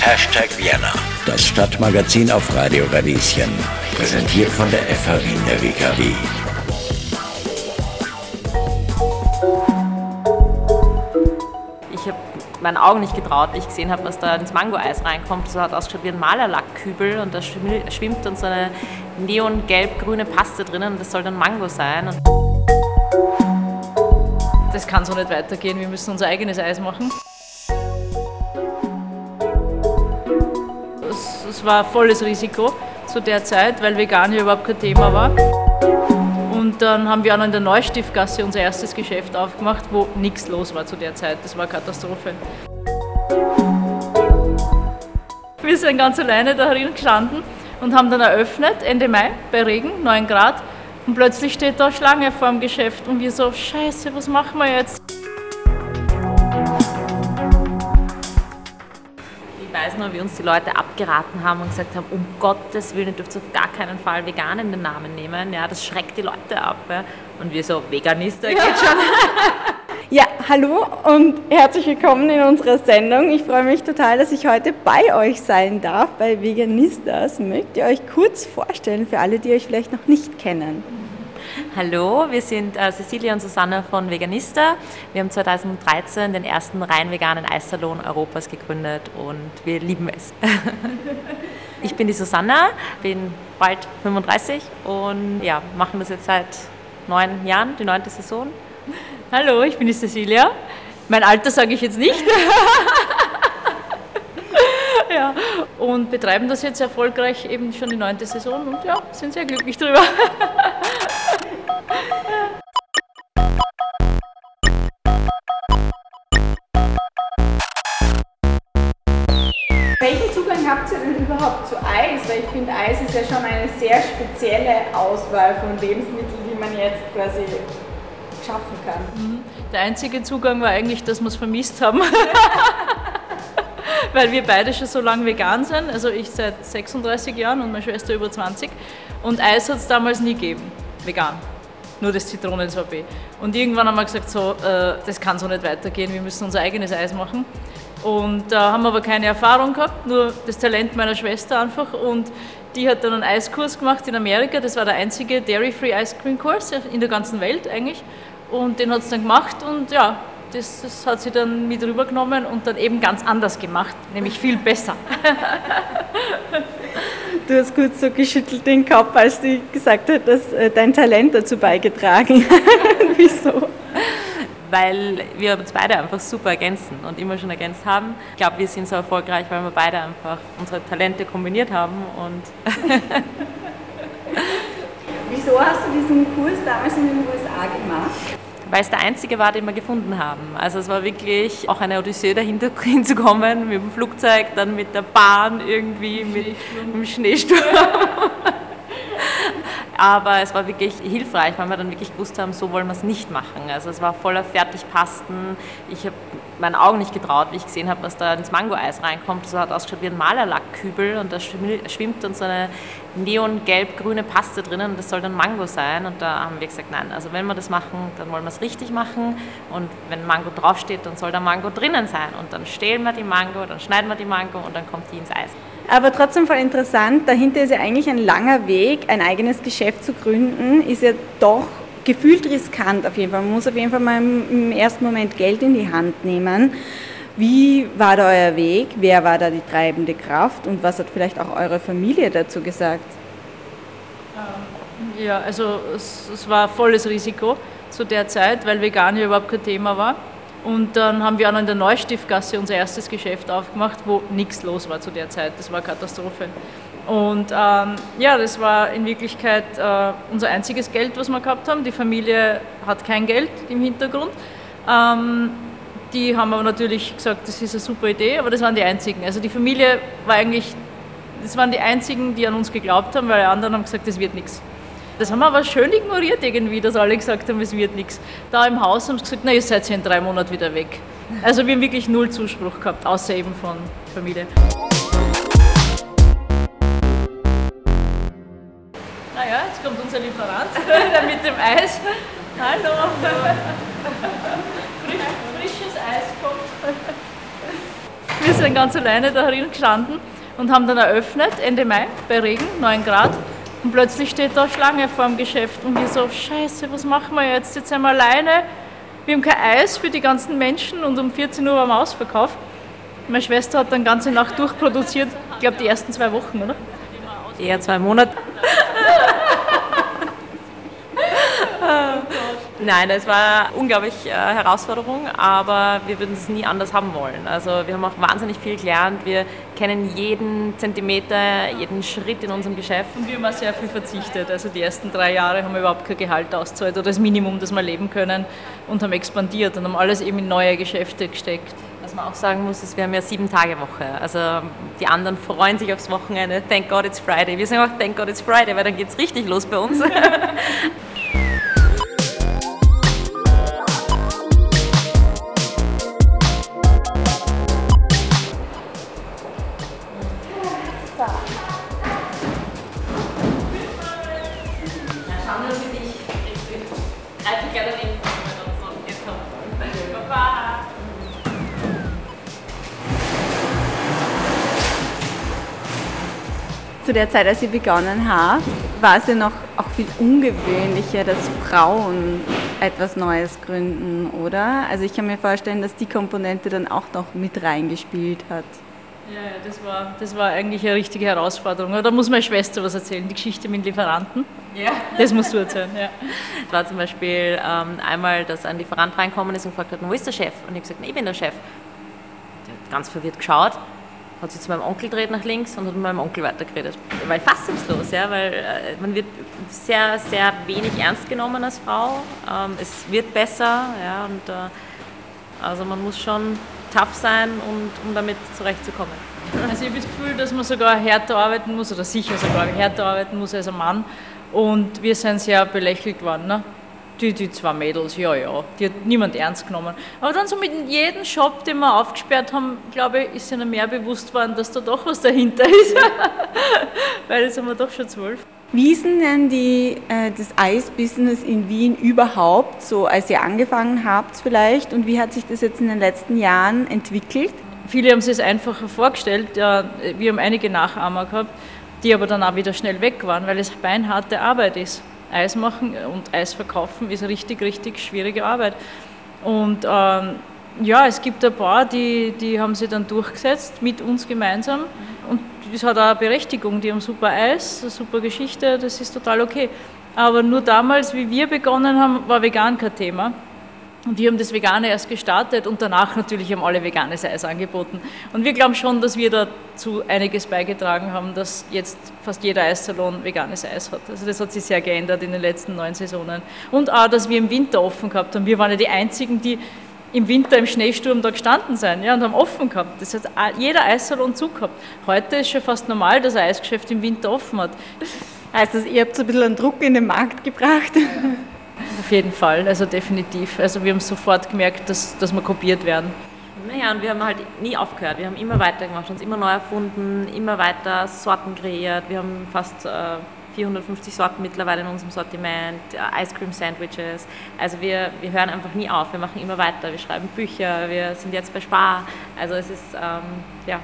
Hashtag Vienna, das Stadtmagazin auf Radio Radieschen. Präsentiert von der FH Wien der WKW. Ich habe meinen Augen nicht getraut, ich gesehen habe, was da ins Mango-Eis reinkommt. So hat ausgeschaut wie ein Malerlackkübel und da schwimmt dann so eine neongelb-grüne Paste drinnen und das soll dann Mango sein. Und das kann so nicht weitergehen, wir müssen unser eigenes Eis machen. Es war volles Risiko zu der Zeit, weil vegan hier überhaupt kein Thema war. Und dann haben wir auch noch in der Neustiftgasse unser erstes Geschäft aufgemacht, wo nichts los war zu der Zeit. Das war Katastrophe. Wir sind ganz alleine da drin gestanden und haben dann eröffnet, Ende Mai, bei Regen, 9 Grad. Und plötzlich steht da Schlange vor dem Geschäft und wir so, scheiße, was machen wir jetzt? Ich weiß noch, wie uns die Leute abgeraten haben und gesagt haben, um Gottes Willen, ihr dürft auf gar keinen Fall vegan in den Namen nehmen. Ja, das schreckt die Leute ab. Ja. Und wir so, Veganister geht schon. Ja, hallo und herzlich willkommen in unserer Sendung. Ich freue mich total, dass ich heute bei euch sein darf, bei Veganistas. Mögt ihr euch kurz vorstellen für alle, die euch vielleicht noch nicht kennen? Hallo, wir sind äh, Cecilia und Susanne von Veganista. Wir haben 2013 den ersten rein veganen Eissalon Europas gegründet und wir lieben es. ich bin die Susanna, bin bald 35 und ja, machen das jetzt seit neun Jahren, die neunte Saison. Hallo, ich bin die Cecilia. Mein Alter sage ich jetzt nicht. ja, und betreiben das jetzt erfolgreich eben schon die neunte Saison und ja, sind sehr glücklich drüber. Welchen Zugang habt ihr denn überhaupt zu Eis? Weil ich finde, Eis ist ja schon eine sehr spezielle Auswahl von Lebensmitteln, die man jetzt quasi schaffen kann. Mhm. Der einzige Zugang war eigentlich, dass wir es vermisst haben. Weil wir beide schon so lange vegan sind. Also ich seit 36 Jahren und meine Schwester über 20. Und Eis hat es damals nie gegeben. Vegan. Nur das Zitronensorbet. Und irgendwann haben wir gesagt, so, äh, das kann so nicht weitergehen, wir müssen unser eigenes Eis machen. Und da äh, haben wir aber keine Erfahrung gehabt, nur das Talent meiner Schwester einfach. Und die hat dann einen Eiskurs gemacht in Amerika. Das war der einzige Dairy-Free Ice Cream Kurs in der ganzen Welt eigentlich. Und den hat sie dann gemacht und ja, das, das, hat sie dann mit rübergenommen und dann eben ganz anders gemacht, nämlich viel besser. Du hast kurz so geschüttelt den Kopf, als du gesagt hast, dass äh, dein Talent dazu beigetragen hat. Wieso? Weil wir uns beide einfach super ergänzen und immer schon ergänzt haben. Ich glaube, wir sind so erfolgreich, weil wir beide einfach unsere Talente kombiniert haben und Wieso hast du diesen Kurs damals in den USA gemacht? Weil es der einzige war, den wir gefunden haben. Also es war wirklich auch eine Odyssee dahinter hinzukommen, mit dem Flugzeug, dann mit der Bahn irgendwie, mit, mit dem Schneesturm. Aber es war wirklich hilfreich, weil wir dann wirklich gewusst haben, so wollen wir es nicht machen. Also es war voller Fertigpasten. Ich habe meinen Augen nicht getraut, wie ich gesehen habe, was da ins Mango-Eis reinkommt. So hat ausgeschaut wie ein Malerlackkübel und da schwimmt dann so eine neongelb-grüne Paste drinnen und das soll dann Mango sein. Und da haben wir gesagt, nein, also wenn wir das machen, dann wollen wir es richtig machen. Und wenn Mango draufsteht, dann soll da Mango drinnen sein. Und dann stehlen wir die Mango, dann schneiden wir die Mango und dann kommt die ins Eis. Aber trotzdem voll interessant, dahinter ist ja eigentlich ein langer Weg, ein eigenes Geschäft zu gründen, ist ja doch gefühlt riskant auf jeden Fall. Man muss auf jeden Fall mal im ersten Moment Geld in die Hand nehmen. Wie war da euer Weg? Wer war da die treibende Kraft und was hat vielleicht auch eure Familie dazu gesagt? Ähm, ja, also es, es war volles Risiko zu der Zeit, weil vegan ja überhaupt kein Thema war. Und dann haben wir auch noch in der Neustiftgasse unser erstes Geschäft aufgemacht, wo nichts los war zu der Zeit. Das war Katastrophe. Und ähm, ja, das war in Wirklichkeit äh, unser einziges Geld, was wir gehabt haben. Die Familie hat kein Geld im Hintergrund. Ähm, die haben aber natürlich gesagt, das ist eine super Idee, aber das waren die einzigen. Also die Familie war eigentlich, das waren die einzigen, die an uns geglaubt haben, weil die anderen haben gesagt, das wird nichts. Das haben wir aber schön ignoriert irgendwie, dass alle gesagt haben, es wird nichts. Da im Haus haben sie gesagt, na, ihr seid ja in drei Monaten wieder weg. Also wir haben wirklich null Zuspruch gehabt, außer eben von Familie. Jetzt kommt unser Lieferant mit dem Eis. Hallo. Frisch, frisches Eis kommt. wir sind ganz alleine da drin gestanden und haben dann eröffnet, Ende Mai, bei Regen, 9 Grad. Und plötzlich steht da Schlange vor dem Geschäft und wir so, scheiße, was machen wir jetzt? Jetzt sind wir alleine, wir haben kein Eis für die ganzen Menschen und um 14 Uhr waren wir ausverkauft. Meine Schwester hat dann ganze Nacht durchproduziert, ich glaube die ersten zwei Wochen, oder? Eher zwei Monate. Nein, es war eine unglaubliche äh, Herausforderung, aber wir würden es nie anders haben wollen. Also wir haben auch wahnsinnig viel gelernt. Wir kennen jeden Zentimeter, jeden Schritt in unserem Geschäft. Und wir haben auch sehr viel verzichtet. Also die ersten drei Jahre haben wir überhaupt kein Gehalt auszahlt oder das Minimum, das wir leben können und haben expandiert und haben alles eben in neue Geschäfte gesteckt. Was man auch sagen muss, ist, wir haben ja sieben Tage Woche. Also die anderen freuen sich aufs Wochenende. Thank God it's Friday. Wir sagen auch Thank God it's Friday, weil dann geht es richtig los bei uns. zu der Zeit, als ich begonnen habe, war es ja noch auch viel ungewöhnlicher, dass Frauen etwas Neues gründen, oder? Also ich kann mir vorstellen, dass die Komponente dann auch noch mit reingespielt hat. Ja, das war, das war eigentlich eine richtige Herausforderung. Da muss meine Schwester was erzählen, die Geschichte mit Lieferanten. Ja. Das musst du erzählen, ja. Es war zum Beispiel ähm, einmal, dass ein Lieferant reinkommen ist und gefragt hat, wo ist der Chef? Und ich habe gesagt, ich bin der Chef. Der hat ganz verwirrt geschaut hat sich zu meinem Onkel gedreht nach links und hat mit meinem Onkel weitergeredet. War fassungslos, ja, weil äh, man wird sehr, sehr wenig ernst genommen als Frau. Ähm, es wird besser, ja, und äh, also man muss schon tough sein, und, um damit zurechtzukommen. Also ich habe das Gefühl, dass man sogar härter arbeiten muss, oder sicher sogar härter arbeiten muss als ein Mann. Und wir sind sehr belächelt worden. Ne? Die, die zwei Mädels, ja, ja, die hat niemand ernst genommen. Aber dann so mit jedem Shop, den wir aufgesperrt haben, glaube ich, ist ihnen mehr bewusst worden, dass da doch was dahinter ist. Weil jetzt haben wir doch schon zwölf. Wie ist denn die, äh, das Eisbusiness in Wien überhaupt, so als ihr angefangen habt vielleicht, und wie hat sich das jetzt in den letzten Jahren entwickelt? Viele haben sich es einfacher vorgestellt. Ja, wir haben einige Nachahmer gehabt, die aber dann auch wieder schnell weg waren, weil es beinharte Arbeit ist. Eis machen und Eis verkaufen ist richtig, richtig schwierige Arbeit. Und ähm, ja, es gibt ein paar, die, die haben sich dann durchgesetzt mit uns gemeinsam. Und das hat auch eine Berechtigung. Die haben super Eis, eine super Geschichte, das ist total okay. Aber nur damals, wie wir begonnen haben, war vegan kein Thema. Und wir haben das Vegane erst gestartet und danach natürlich haben alle veganes Eis angeboten. Und wir glauben schon, dass wir dazu einiges beigetragen haben, dass jetzt fast jeder Eissalon veganes Eis hat. Also das hat sich sehr geändert in den letzten neun Saisonen. Und auch, dass wir im Winter offen gehabt haben. Wir waren ja die Einzigen, die im Winter im Schneesturm da gestanden sind ja, und haben offen gehabt. Das heißt, jeder Eissalon zu gehabt. Heute ist schon fast normal, dass ein Eisgeschäft im Winter offen hat. Heißt das, ihr habt so ein bisschen einen Druck in den Markt gebracht? Auf jeden Fall, also definitiv. Also wir haben sofort gemerkt, dass, dass wir kopiert werden. Naja, und wir haben halt nie aufgehört. Wir haben immer weitergemacht, uns immer neu erfunden, immer weiter Sorten kreiert. Wir haben fast äh, 450 Sorten mittlerweile in unserem Sortiment, äh, Ice Cream Sandwiches. Also wir, wir hören einfach nie auf, wir machen immer weiter. Wir schreiben Bücher, wir sind jetzt bei Spar. Also es ist, ähm, ja.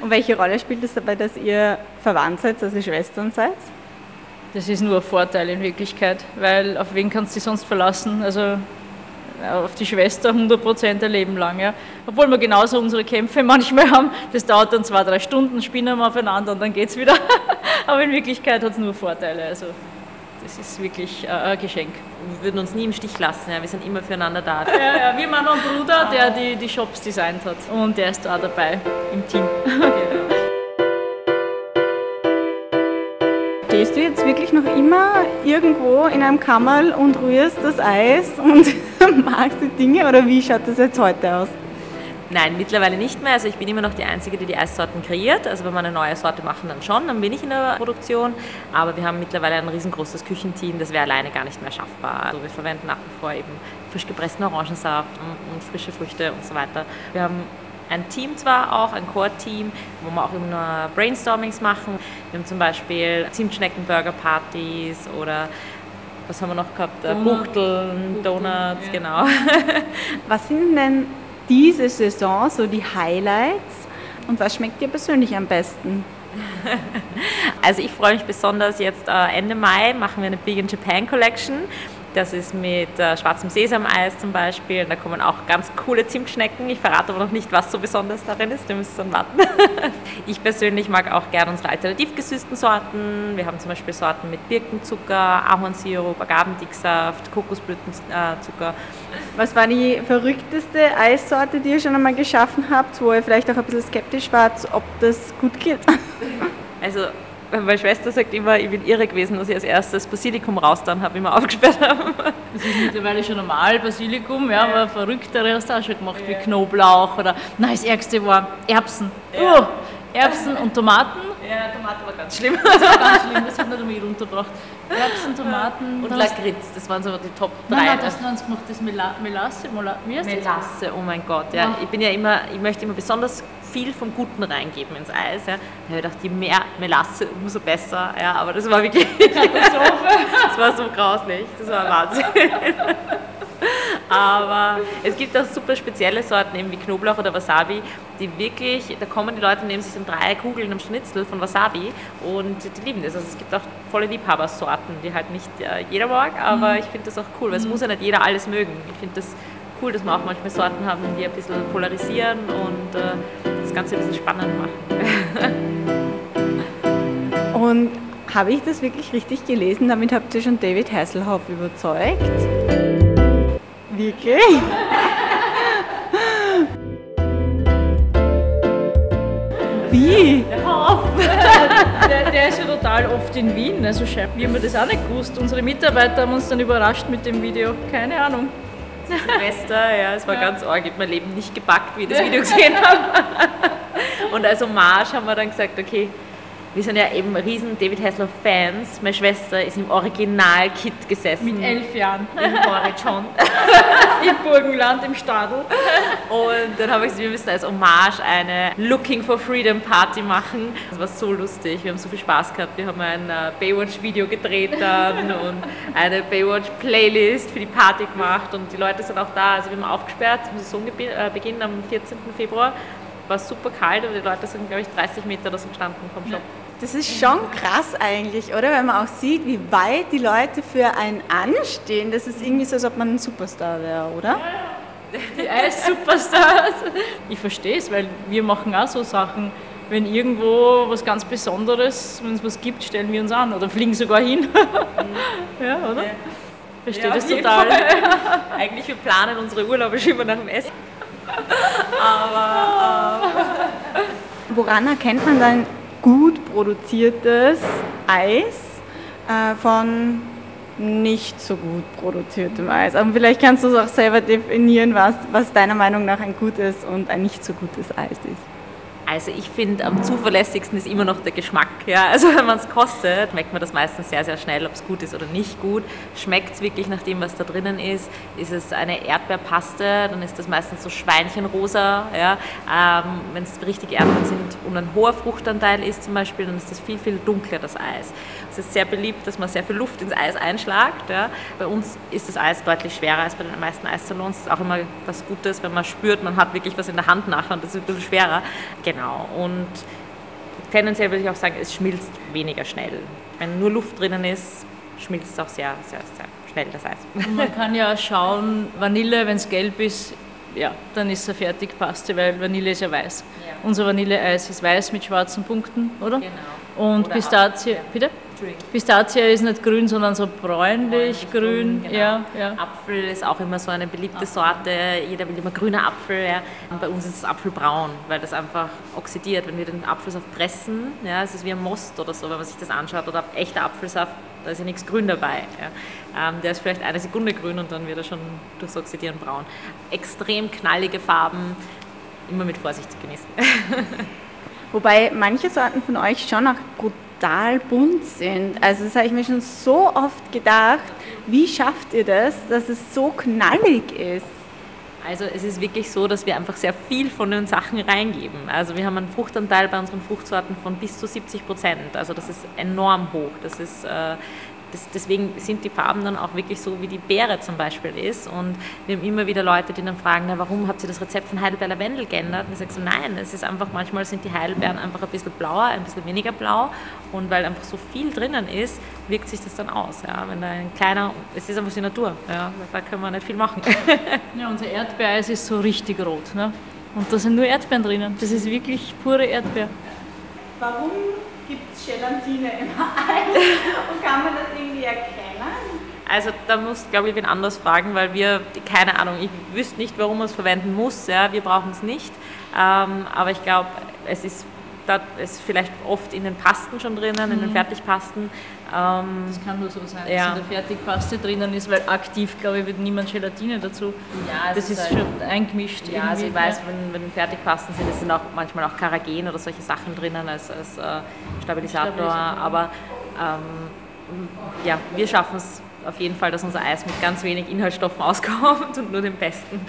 Und welche Rolle spielt es dabei, dass ihr verwandt seid, dass ihr Schwestern seid? Das ist nur ein Vorteil in Wirklichkeit, weil auf wen kannst du dich sonst verlassen? Also äh, auf die Schwester 100 Prozent ein Leben lang. Ja. Obwohl wir genauso unsere Kämpfe manchmal haben. Das dauert dann zwei, drei Stunden, spinnen wir aufeinander und dann geht es wieder. Aber in Wirklichkeit hat es nur Vorteile. Also das ist wirklich äh, ein Geschenk. Wir würden uns nie im Stich lassen, ja. wir sind immer füreinander da. Ja, ja, wir haben einen Bruder, der die, die Shops designt hat und der ist da dabei im Team. Genau. Stehst du jetzt wirklich noch immer irgendwo in einem Kammerl und rührst das Eis und magst die Dinge oder wie schaut das jetzt heute aus? Nein, mittlerweile nicht mehr. Also ich bin immer noch die Einzige, die die Eissorten kreiert. Also wenn wir eine neue Sorte machen, dann schon, dann bin ich in der Produktion. Aber wir haben mittlerweile ein riesengroßes Küchenteam, das wäre alleine gar nicht mehr schaffbar. Also wir verwenden nach wie vor eben frisch gepressten Orangensaft und frische Früchte und so weiter. Wir haben ein Team zwar auch, ein Core-Team, wo wir auch immer Brainstormings machen. Wir haben zum Beispiel Zimtschnecken-Burger-Partys oder was haben wir noch gehabt? Donut. Buchteln, Donuts, ja. genau. Was sind denn diese Saison so die Highlights und was schmeckt dir persönlich am besten? Also ich freue mich besonders jetzt äh, Ende Mai machen wir eine Big in Japan Collection. Das ist mit äh, schwarzem Sesameis zum Beispiel. Und da kommen auch ganz coole Zimtschnecken. Ich verrate aber noch nicht, was so besonders darin ist. Wir müssen dann warten. ich persönlich mag auch gerne unsere alternativ gesüßten Sorten. Wir haben zum Beispiel Sorten mit Birkenzucker, Ahornsirup, Agavendicksaft, Kokosblütenzucker. Was war die verrückteste Eissorte, die ihr schon einmal geschaffen habt, wo ihr vielleicht auch ein bisschen skeptisch wart, ob das gut geht? Also meine Schwester sagt immer, ich bin irre gewesen, dass ich als erstes Basilikum raus dann habe, immer aufgesperrt habe. Das ist mittlerweile schon normal, Basilikum, ja, aber verrücktere hast du auch schon gemacht, wie Knoblauch oder, nein, das Ärgste war Erbsen. Ja. Oh, Erbsen und Tomaten. Ja, Tomaten war ganz schlimm. Das war ganz schlimm, das hat nicht einmal runtergebracht. Erbsen, Tomaten. Und Lakritz, das waren so die Top 3. Nein, nein, das hast du gemacht, das Mela Melasse, heißt Melasse, oh mein Gott. Ja. Ich bin ja immer, ich möchte immer besonders viel vom Guten reingeben ins Eis. Ja. Da habe ich gedacht, je mehr Melasse, umso besser. Ja, aber das war wirklich Katastrophe. das war so grauslich. Das war Wahnsinn. Aber es gibt auch super spezielle Sorten, eben wie Knoblauch oder Wasabi, die wirklich, da kommen die Leute und nehmen sich dann drei Kugeln am Schnitzel von Wasabi und die lieben das. Also es gibt auch volle Liebhabersorten, die halt nicht äh, jeder mag, aber mhm. ich finde das auch cool, weil es mhm. muss ja nicht jeder alles mögen. Ich finde das cool, dass wir auch manchmal Sorten haben, die ein bisschen polarisieren und äh, das Ganze ein bisschen spannend machen. und habe ich das wirklich richtig gelesen? Damit habt ihr schon David Hasselhoff überzeugt? Wirklich? Wie? Der, der, ist ja total oft in Wien, also wir haben das auch nicht gewusst. Unsere Mitarbeiter haben uns dann überrascht mit dem Video, keine Ahnung. Silvester, ja, es war ja. ganz arg. Ich habe mein Leben nicht gepackt, wie ich das Video gesehen habe. Und als Hommage haben wir dann gesagt, okay, wir sind ja eben riesen David Hasselhoff Fans. Meine Schwester ist im Original-Kit gesessen. Mit elf Jahren. Im Horizont. Im Burgenland, im Stadel. Und dann habe ich gesagt, wir müssen als Hommage eine Looking for Freedom Party machen. Das war so lustig. Wir haben so viel Spaß gehabt. Wir haben ein äh, Baywatch-Video gedreht dann und eine Baywatch-Playlist für die Party gemacht. Und die Leute sind auch da. Also wir haben aufgesperrt zum Saisonbeginn am 14. Februar war super kalt, aber die Leute sind, glaube ich, 30 Meter oder so gestanden vom Shop. Das ist schon krass eigentlich, oder? Wenn man auch sieht, wie weit die Leute für einen anstehen. Das ist irgendwie so, als ob man ein Superstar wäre, oder? Die Eis-Superstars. Ich verstehe es, weil wir machen auch so Sachen. Wenn irgendwo was ganz Besonderes, wenn es was gibt, stellen wir uns an oder fliegen sogar hin. Mhm. ja, oder? Ja. Verstehe ja, das total. Eigentlich, wir planen unsere Urlaube schon immer nach dem Essen. Aber. Äh, Woran erkennt man dann gut produziertes Eis äh, von nicht so gut produziertem Eis. Aber vielleicht kannst du es auch selber definieren, was, was deiner Meinung nach ein gutes und ein nicht so gutes Eis ist. Also ich finde, am zuverlässigsten ist immer noch der Geschmack. Ja? Also wenn man es kostet, merkt man das meistens sehr, sehr schnell, ob es gut ist oder nicht gut. Schmeckt es wirklich nach dem, was da drinnen ist? Ist es eine Erdbeerpaste, dann ist das meistens so Schweinchenrosa. Ja? Ähm, wenn es richtige Erdbeeren sind und ein hoher Fruchtanteil ist zum Beispiel, dann ist das viel, viel dunkler, das Eis. Es ist sehr beliebt, dass man sehr viel Luft ins Eis einschlagt. Ja? Bei uns ist das Eis deutlich schwerer als bei den meisten Eissalons. Das ist auch immer was Gutes, wenn man spürt, man hat wirklich was in der Hand nachher und das ist ein bisschen schwerer. Genau. Und tendenziell würde ich auch sagen, es schmilzt weniger schnell. Wenn nur Luft drinnen ist, schmilzt es auch sehr, sehr, sehr schnell das Eis. Man kann ja schauen, Vanille, wenn es gelb ist, ja, dann ist er fertig Paste, weil Vanille ist ja weiß. Ja. Unser Vanilleeis ist weiß mit schwarzen Punkten, oder? Genau. Und oder Pistazie, bitte? Pistazie ist nicht grün, sondern so bräunlich grün. Genau. Ja, ja. Apfel ist auch immer so eine beliebte Apfel. Sorte. Jeder will immer grüner Apfel. Ja. Und bei uns ist es Apfelbraun, weil das einfach oxidiert. Wenn wir den Apfelsaft pressen, ja, es ist wie ein Most oder so, wenn man sich das anschaut. Oder echter Apfelsaft, da ist ja nichts grün dabei. Ja. Ähm, der ist vielleicht eine Sekunde grün und dann wird er schon durchs Oxidieren braun. Extrem knallige Farben, immer mit Vorsicht zu genießen. Wobei manche Sorten von euch schon auch brutal bunt sind. Also das habe ich mir schon so oft gedacht, wie schafft ihr das, dass es so knallig ist? Also es ist wirklich so, dass wir einfach sehr viel von den Sachen reingeben. Also wir haben einen Fruchtanteil bei unseren Fruchtsorten von bis zu 70 Prozent. Also das ist enorm hoch. Das ist äh, das, deswegen sind die Farben dann auch wirklich so, wie die Beere zum Beispiel ist. Und wir haben immer wieder Leute, die dann fragen, na, warum habt ihr das Rezept von Heidelbeer Lavendel geändert? Und ich sage so, nein, es ist einfach, manchmal sind die Heidelbeeren einfach ein bisschen blauer, ein bisschen weniger blau. Und weil einfach so viel drinnen ist, wirkt sich das dann aus. Ja? Wenn da ein kleiner, es ist einfach die Natur, ja? da können wir nicht viel machen. ja, unser Erdbeereis ist so richtig rot. Ne? Und da sind nur Erdbeeren drinnen. Das ist wirklich pure Erdbeer. Warum gibt es Gelatine im Eis? Und kann man das irgendwie erkennen? Also da muss, glaube ich, wen anders fragen, weil wir, keine Ahnung, ich wüsste nicht, warum man es verwenden muss. Ja, wir brauchen es nicht. Ähm, aber ich glaube, es ist da ist vielleicht oft in den Pasten schon drinnen, mhm. in den mhm. Fertigpasten. Ähm, das kann nur so sein, ja. dass in der Fertigpaste drinnen ist, weil aktiv, glaube ich, wird niemand Gelatine dazu. Ja, das ist, ist halt, schon eingemischt. Ja, also ich weiß, wenn, wenn Fertigpasten sind, es sind auch manchmal auch Karagen oder solche Sachen drinnen als, als äh, Stabilisator. Stabilisator. Aber ähm, ja, wir schaffen es auf jeden Fall, dass unser Eis mit ganz wenig Inhaltsstoffen auskommt und nur dem Besten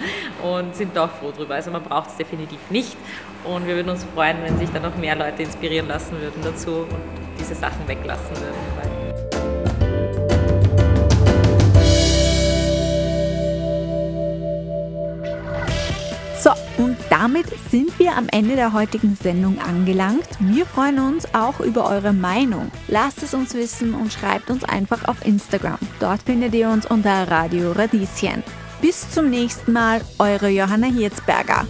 und sind da froh drüber. Also man braucht es definitiv nicht und wir würden uns freuen, wenn sich dann noch mehr Leute inspirieren lassen würden dazu und diese Sachen weglassen würden. Damit sind wir am Ende der heutigen Sendung angelangt. Wir freuen uns auch über eure Meinung. Lasst es uns wissen und schreibt uns einfach auf Instagram. Dort findet ihr uns unter Radio Radieschen. Bis zum nächsten Mal, eure Johanna Hirzberger.